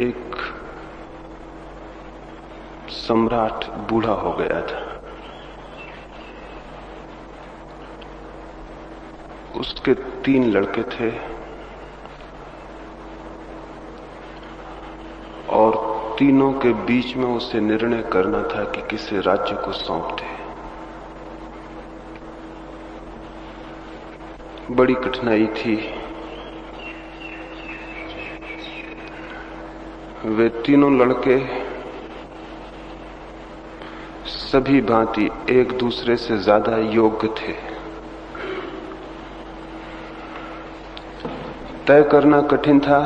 एक सम्राट बूढ़ा हो गया था। उसके तीन लड़के थे और तीनों के बीच में उसे निर्णय करना था कि किसे राज्य को सौंप दे बड़ी कठिनाई थी। वे तीनों लड़के सभी भांति एक दूसरे से ज़्यादा योग्य थे। तय करना कठिन था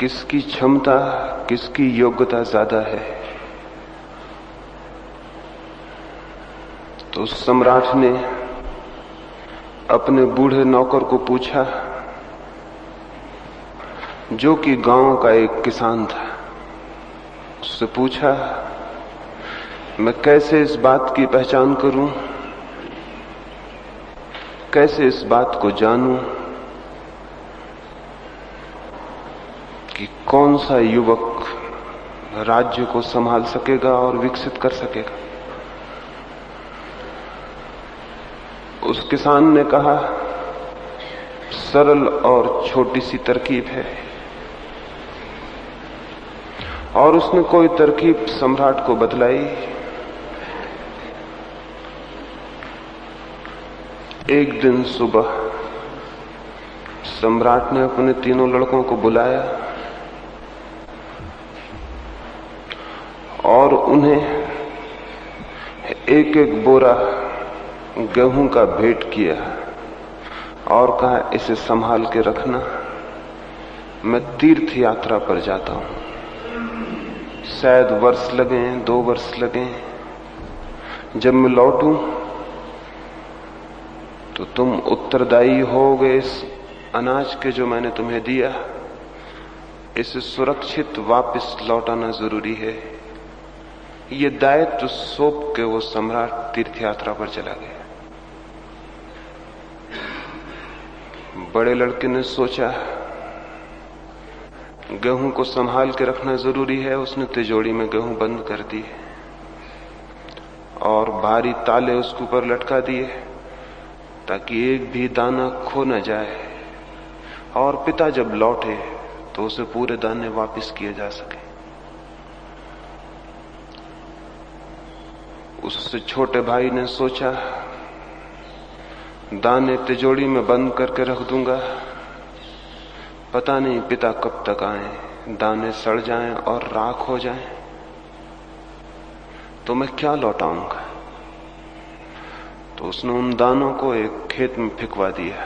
किसकी क्षमता, किसकी योग्यता ज़्यादा है। तो सम्राट ने अपने बूढ़े नौकर को पूछा जो कि गाँव का एक किसान था, उससे पूछा, मैं कैसे इस बात की पहचान करूँ? कैसे इस बात को जानूं कि कौन सा युवक राज्य को संभाल सकेगा और विकसित कर सकेगा? उस किसान ने कहा, सरल और छोटी सी तरकीब है। और उसने कोई तरकीब सम्राट को बतलाई? एक दिन सुबह, सम्राट ने अपने तीनों लड़कों को बुलाया और उन्हें एक एक बोरा गेहूँ का भेंट किया और कहा, इसे संभाल के रखना। मैं तीर्थ यात्रा पर जाता हूँ। शायद वर्ष लगे दो वर्ष लगे जब मैं लौटू तो तुम उत्तरदायी होगे इस अनाज के जो मैंने तुम्हें दिया। इसे सुरक्षित वापस लौटाना ज़रूरी है। ये दायित्व सौंप के वो सम्राट तीर्थ यात्रा पर चला गया। बड़े लड़के ने सोचा गेहूँ को संभाल के रखना ज़रूरी है, उसने तिजोड़ी में गेहूँ बंद कर दिए और भारी ताले उसके ऊपर लटका दिए, ताकि एक भी दाना खो न जाए। और पिता जब लौटे तो उसे पूरे दाने वापस किए जा सके। उससे छोटे भाई ने सोचा, दाने तिजोड़ी में बंद करके रख दूँगा। पता नहीं पिता कब तक आए, दाने सड़ जाएँ और राख हो जाएँ। तो मैं क्या लौटाऊँगा? तो उसने उन दानों को एक खेत में फिकवा दिया,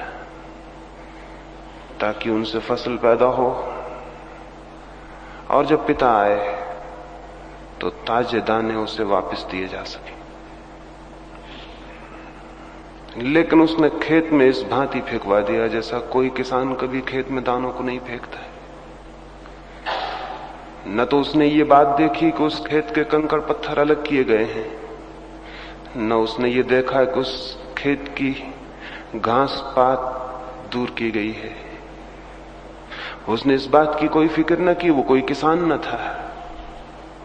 ताकि उनसे फ़सल पैदा हो। और जब पिता आए तो ताजे दाने उसे वापस दिए जा सके। लेकिन उसने खेत में इस भांति फेंकवा दिया जैसा कोई किसान कभी खेत में दानों को नहीं फेंकता है। न तो उसने ये बात देखी कि उस खेत के कंकड़ पत्थर अलग किए गए हैं, न उसने ये देखा कि उस खेत की घास पात दूर की गई है। उसने इस बात की कोई फ़िक्र न की, वो कोई किसान न था,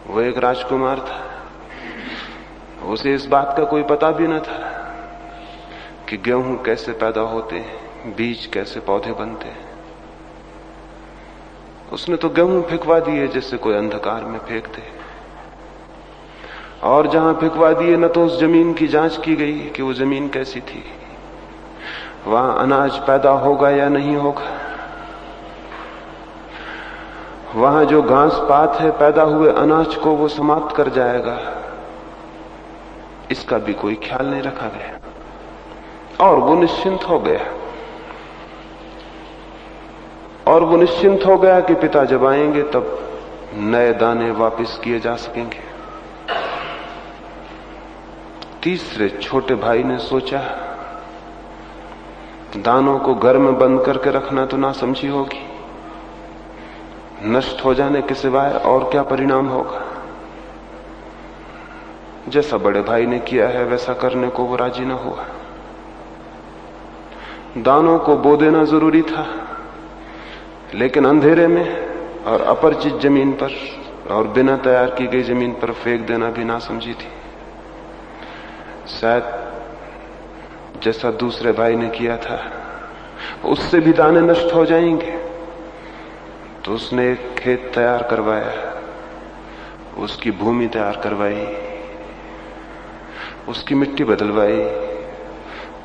वो एक राजकुमार था। उसे इस बात का कोई पता भी न था। कि गेहूँ कैसे पैदा होते हैं, बीज कैसे पौधे बनते हैं। उसने तो गेहूँ फेंकवा दिए जैसे कोई अंधकार में फेंकते और जहाँ फेंकवा दिए न तो उस ज़मीन की जाँच की गई कि वो ज़मीन कैसी थी। वहाँ अनाज पैदा होगा या नहीं होगा। वहाँ जो घास पात है पैदा हुए अनाज को वो समाप्त कर जाएगा। इसका भी कोई ख्याल नहीं रखा गया। और वो निश्चिंत हो गया। और वो निश्चिंत हो गया कि पिता जब आएँगे, तब नए दाने वापस किए जा सकेंगे। तीसरे छोटे भाई ने सोचा, दानों को घर में बंद करके रखना तो ना समझी होगी। नष्ट हो जाने के सिवाय और क्या परिणाम होगा? जैसा बड़े भाई ने किया है, वैसा करने को वो राज़ी ना हुआ। दानों को बो देना ज़रूरी था। लेकिन अंधेरे में और अपरिचित ज़मीन पर और बिना तैयार की गई ज़मीन पर फेंक देना भी ना समझी थी। शायद जैसा दूसरे भाई ने किया था, उससे भी दाने नष्ट हो जाएँगे। तो उसने एक खेत तैयार करवाया, उसकी भूमि तैयार करवाई, उसकी मिट्टी बदलवाई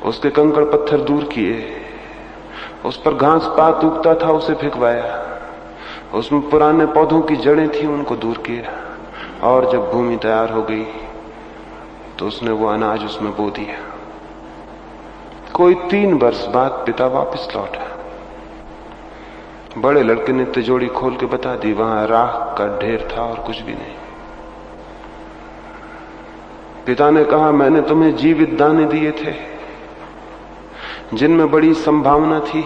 उसके कंकड़ पत्थर दूर किए। उस पर घास पात उगता था, उसे फेंकवाया। उसमें पुराने पौधों की जड़ें थी, उनको दूर किया। और जब भूमि तैयार हो गई तो उसने वो अनाज उसमें बो दिया। कोई तीन वर्ष बाद पिता वापस लौटा। बड़े लड़के ने तिजोड़ी खोल के बता दी, वहाँ राख का ढेर था और कुछ भी नहीं। पिता ने कहा, मैंने तुम्हें जीवित दाने दिए थे। जिनमें बड़ी संभावना थी,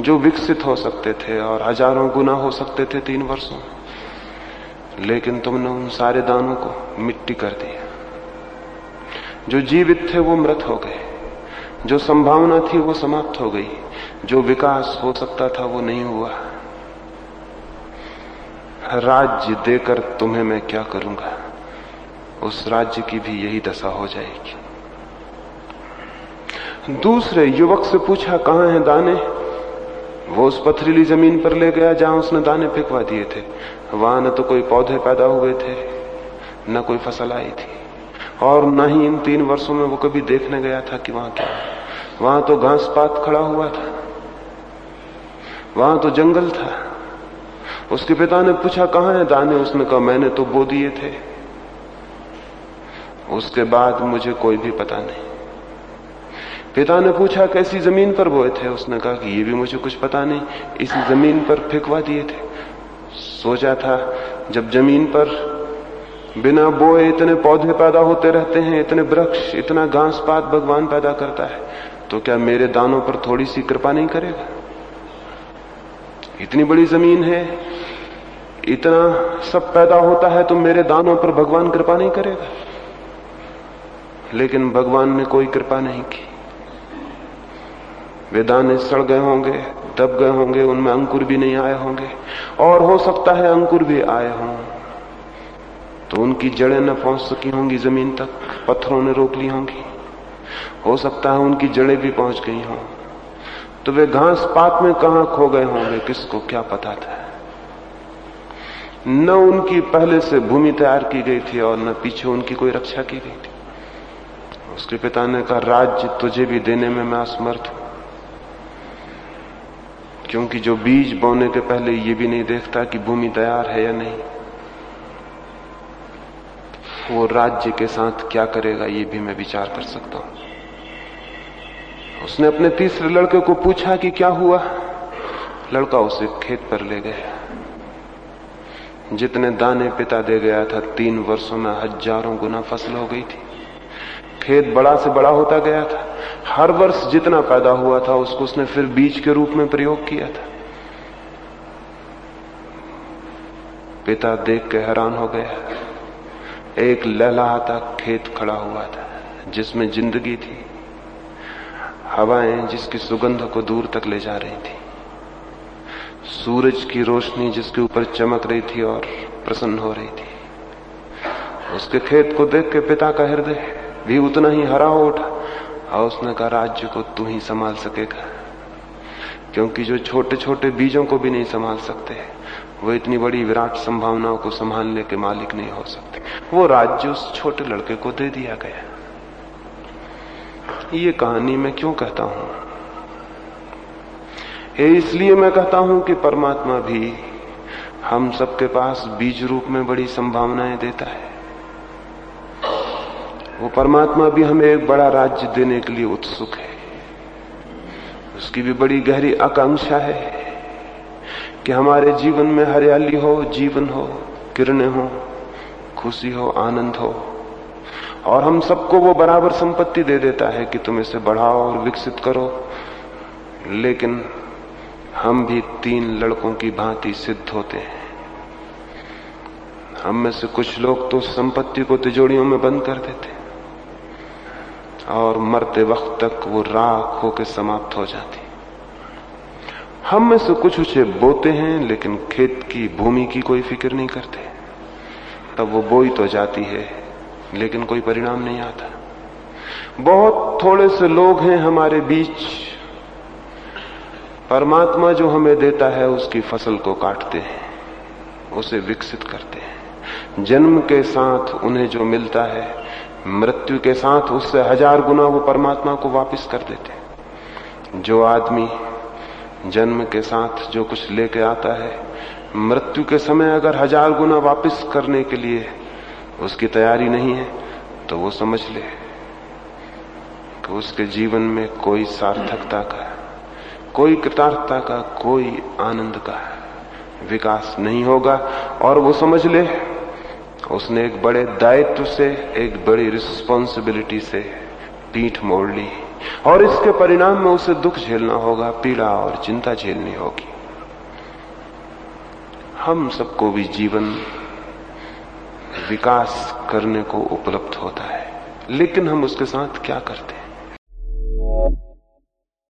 जो विकसित हो सकते थे और हज़ारों गुना हो सकते थे तीन वर्षों लेकिन तुमने उन सारे दानों को मिट्टी कर दिया। जो जीवित थे, वो मृत हो गए। जो संभावना थी, वो समाप्त हो गई। जो विकास हो सकता था, वो नहीं हुआ। राज्य देकर तुम्हें मैं क्या करूँगा? उस राज्य की भी यही दशा हो जाएगी। दूसरे युवक से पूछा, कहाँ हैं दाने? वो उस पथरीली ज़मीन पर ले गया जहाँ उसने दाने फेंकवा दिए थे। वहाँ न तो कोई पौधे पैदा हुए थे, न कोई फ़सल आई थी। और न ही इन तीन वर्षों में वो कभी देखने गया था कि वहाँ क्या वहाँ तो घास पात खड़ा हुआ था। वहाँ तो जंगल था। उसके पिता ने पूछा, कहा है दाने? उसने कहा, मैंने तो बो दिए थे। उसके बाद मुझे कोई भी पता नहीं। पिता ने पूछा, कैसी ज़मीन पर बोए थे? उसने कहा कि, ये भी मुझे कुछ पता नहीं। इसी ज़मीन पर फेंकवा दिए थे। सोचा था, जब ज़मीन पर बिना बोए इतने पौधे पैदा होते रहते हैं, इतने वृक्ष, इतना घास पात भगवान पैदा करता है तो क्या मेरे दानों पर थोड़ी सी कृपा नहीं करेगा? इतनी बड़ी ज़मीन है, इतना सब पैदा होता है तो मेरे दानों पर भगवान कृपा नहीं करेगा? लेकिन भगवान ने कोई कृपा नहीं की। वे दाने सड़ गए होंगे, दब गए होंगे, उनमें अंकुर भी नहीं आए होंगे। और हो सकता है अंकुर भी आए हों। तो उनकी जड़ें न पहुँच सकी होंगी ज़मीन तक, पत्थरों ने रोक ली होंगी। हो सकता है उनकी जड़ें भी पहुँच गई हों। तो वे घास पात में कहा खो गए होंगे, किसको क्या पता था? न उनकी पहले से भूमि तैयार की गई थी और न पीछे उनकी कोई रक्षा की गई थी। उसके पिता ने कहा राज्य तुझे भी देने में मैं असमर्थ हूँ। क्योंकि जो बीज बोने के पहले ये भी नहीं देखता कि भूमि तैयार है या नहीं। वो राज्य के साथ क्या करेगा, ये भी मैं विचार कर सकता हूँ। उसने अपने तीसरे लड़के को पूछा कि क्या हुआ? लड़का उसे खेत पर ले गया। जितने दाने पिता दे गया था, तीन वर्षों में हज़ारों गुना फ़सल हो गई थी। खेत बड़ा से बड़ा होता गया था। हर वर्ष जितना पैदा हुआ था, उसको उसने फिर बीज के रूप में प्रयोग किया था। पिता देख के हैरान हो गया। एक लहलाता खेत खड़ा हुआ था, जिसमें ज़िंदगी थी। हवाएँ जिसकी सुगंध को दूर तक ले जा रही थी। सूरज की रोशनी जिसके ऊपर चमक रही थी और प्रसन्न हो रही थी। उसके खेत को देख के पिता का हृदय भी उतना ही हरा हो उठा। और उसने कहा, राज्य को तू ही संभाल सकेगा। क्योंकि जो छोटे छोटे बीजों को भी नहीं संभाल सकते, वो इतनी बड़ी विराट संभावनाओं को संभालने के मालिक नहीं हो सकते। वो राज्य उस छोटे लड़के को दे दिया गया। ये कहानी मैं क्यों कहता हूँ? इसलिए मैं कहता हूँ कि परमात्मा भी हम सबके पास बीज रूप में बड़ी संभावनाएँ देता है। वो परमात्मा भी हमें एक बड़ा राज्य देने के लिए उत्सुक है। उसकी भी बड़ी गहरी आकांक्षा है कि हमारे जीवन में हरियाली हो, जीवन हो, किरणें हो, खुशी हो, आनंद हो, और हम सबको वो बराबर संपत्ति दे देता है कि तुम इसे बढ़ाओ और विकसित करो। लेकिन हम भी तीन लड़कों की भांति सिद्ध होते हैं। हम में से कुछ लोग तो संपत्ति को तिजोड़ियों में बंद कर देते और मरते वक्त तक वो राख होकर समाप्त हो जाती। हम में से कुछ उसे बोते हैं, लेकिन खेत की भूमि की कोई फ़िक्र नहीं करते। तब वो बोई तो जाती है, लेकिन कोई परिणाम नहीं आता। बहुत थोड़े से लोग हैं हमारे बीच। परमात्मा जो हमें देता है, उसकी फ़सल को काटते हैं, उसे विकसित करते हैं। जन्म के साथ उन्हें जो मिलता है मृत्यु के साथ उससे हज़ार गुना वो परमात्मा को वापस कर देते जो आदमी जन्म के साथ जो कुछ लेके आता है, मृत्यु के समय अगर हज़ार गुना वापस करने के लिए उसकी तैयारी नहीं है तो वो समझ ले कि उसके जीवन में कोई सार्थकता का, कोई कृतार्थता का कोई आनंद का विकास नहीं होगा, और वो समझ ले उसने एक बड़े दायित्व से, एक बड़ी रिस्पॉन्सिबिलिटी से पीठ मोड़ ली। और इसके परिणाम में उसे दुख झेलना होगा, पीड़ा और चिंता झेलनी होगी। हम सबको भी जीवन विकास करने को उपलब्ध होता है। लेकिन हम उसके साथ क्या करते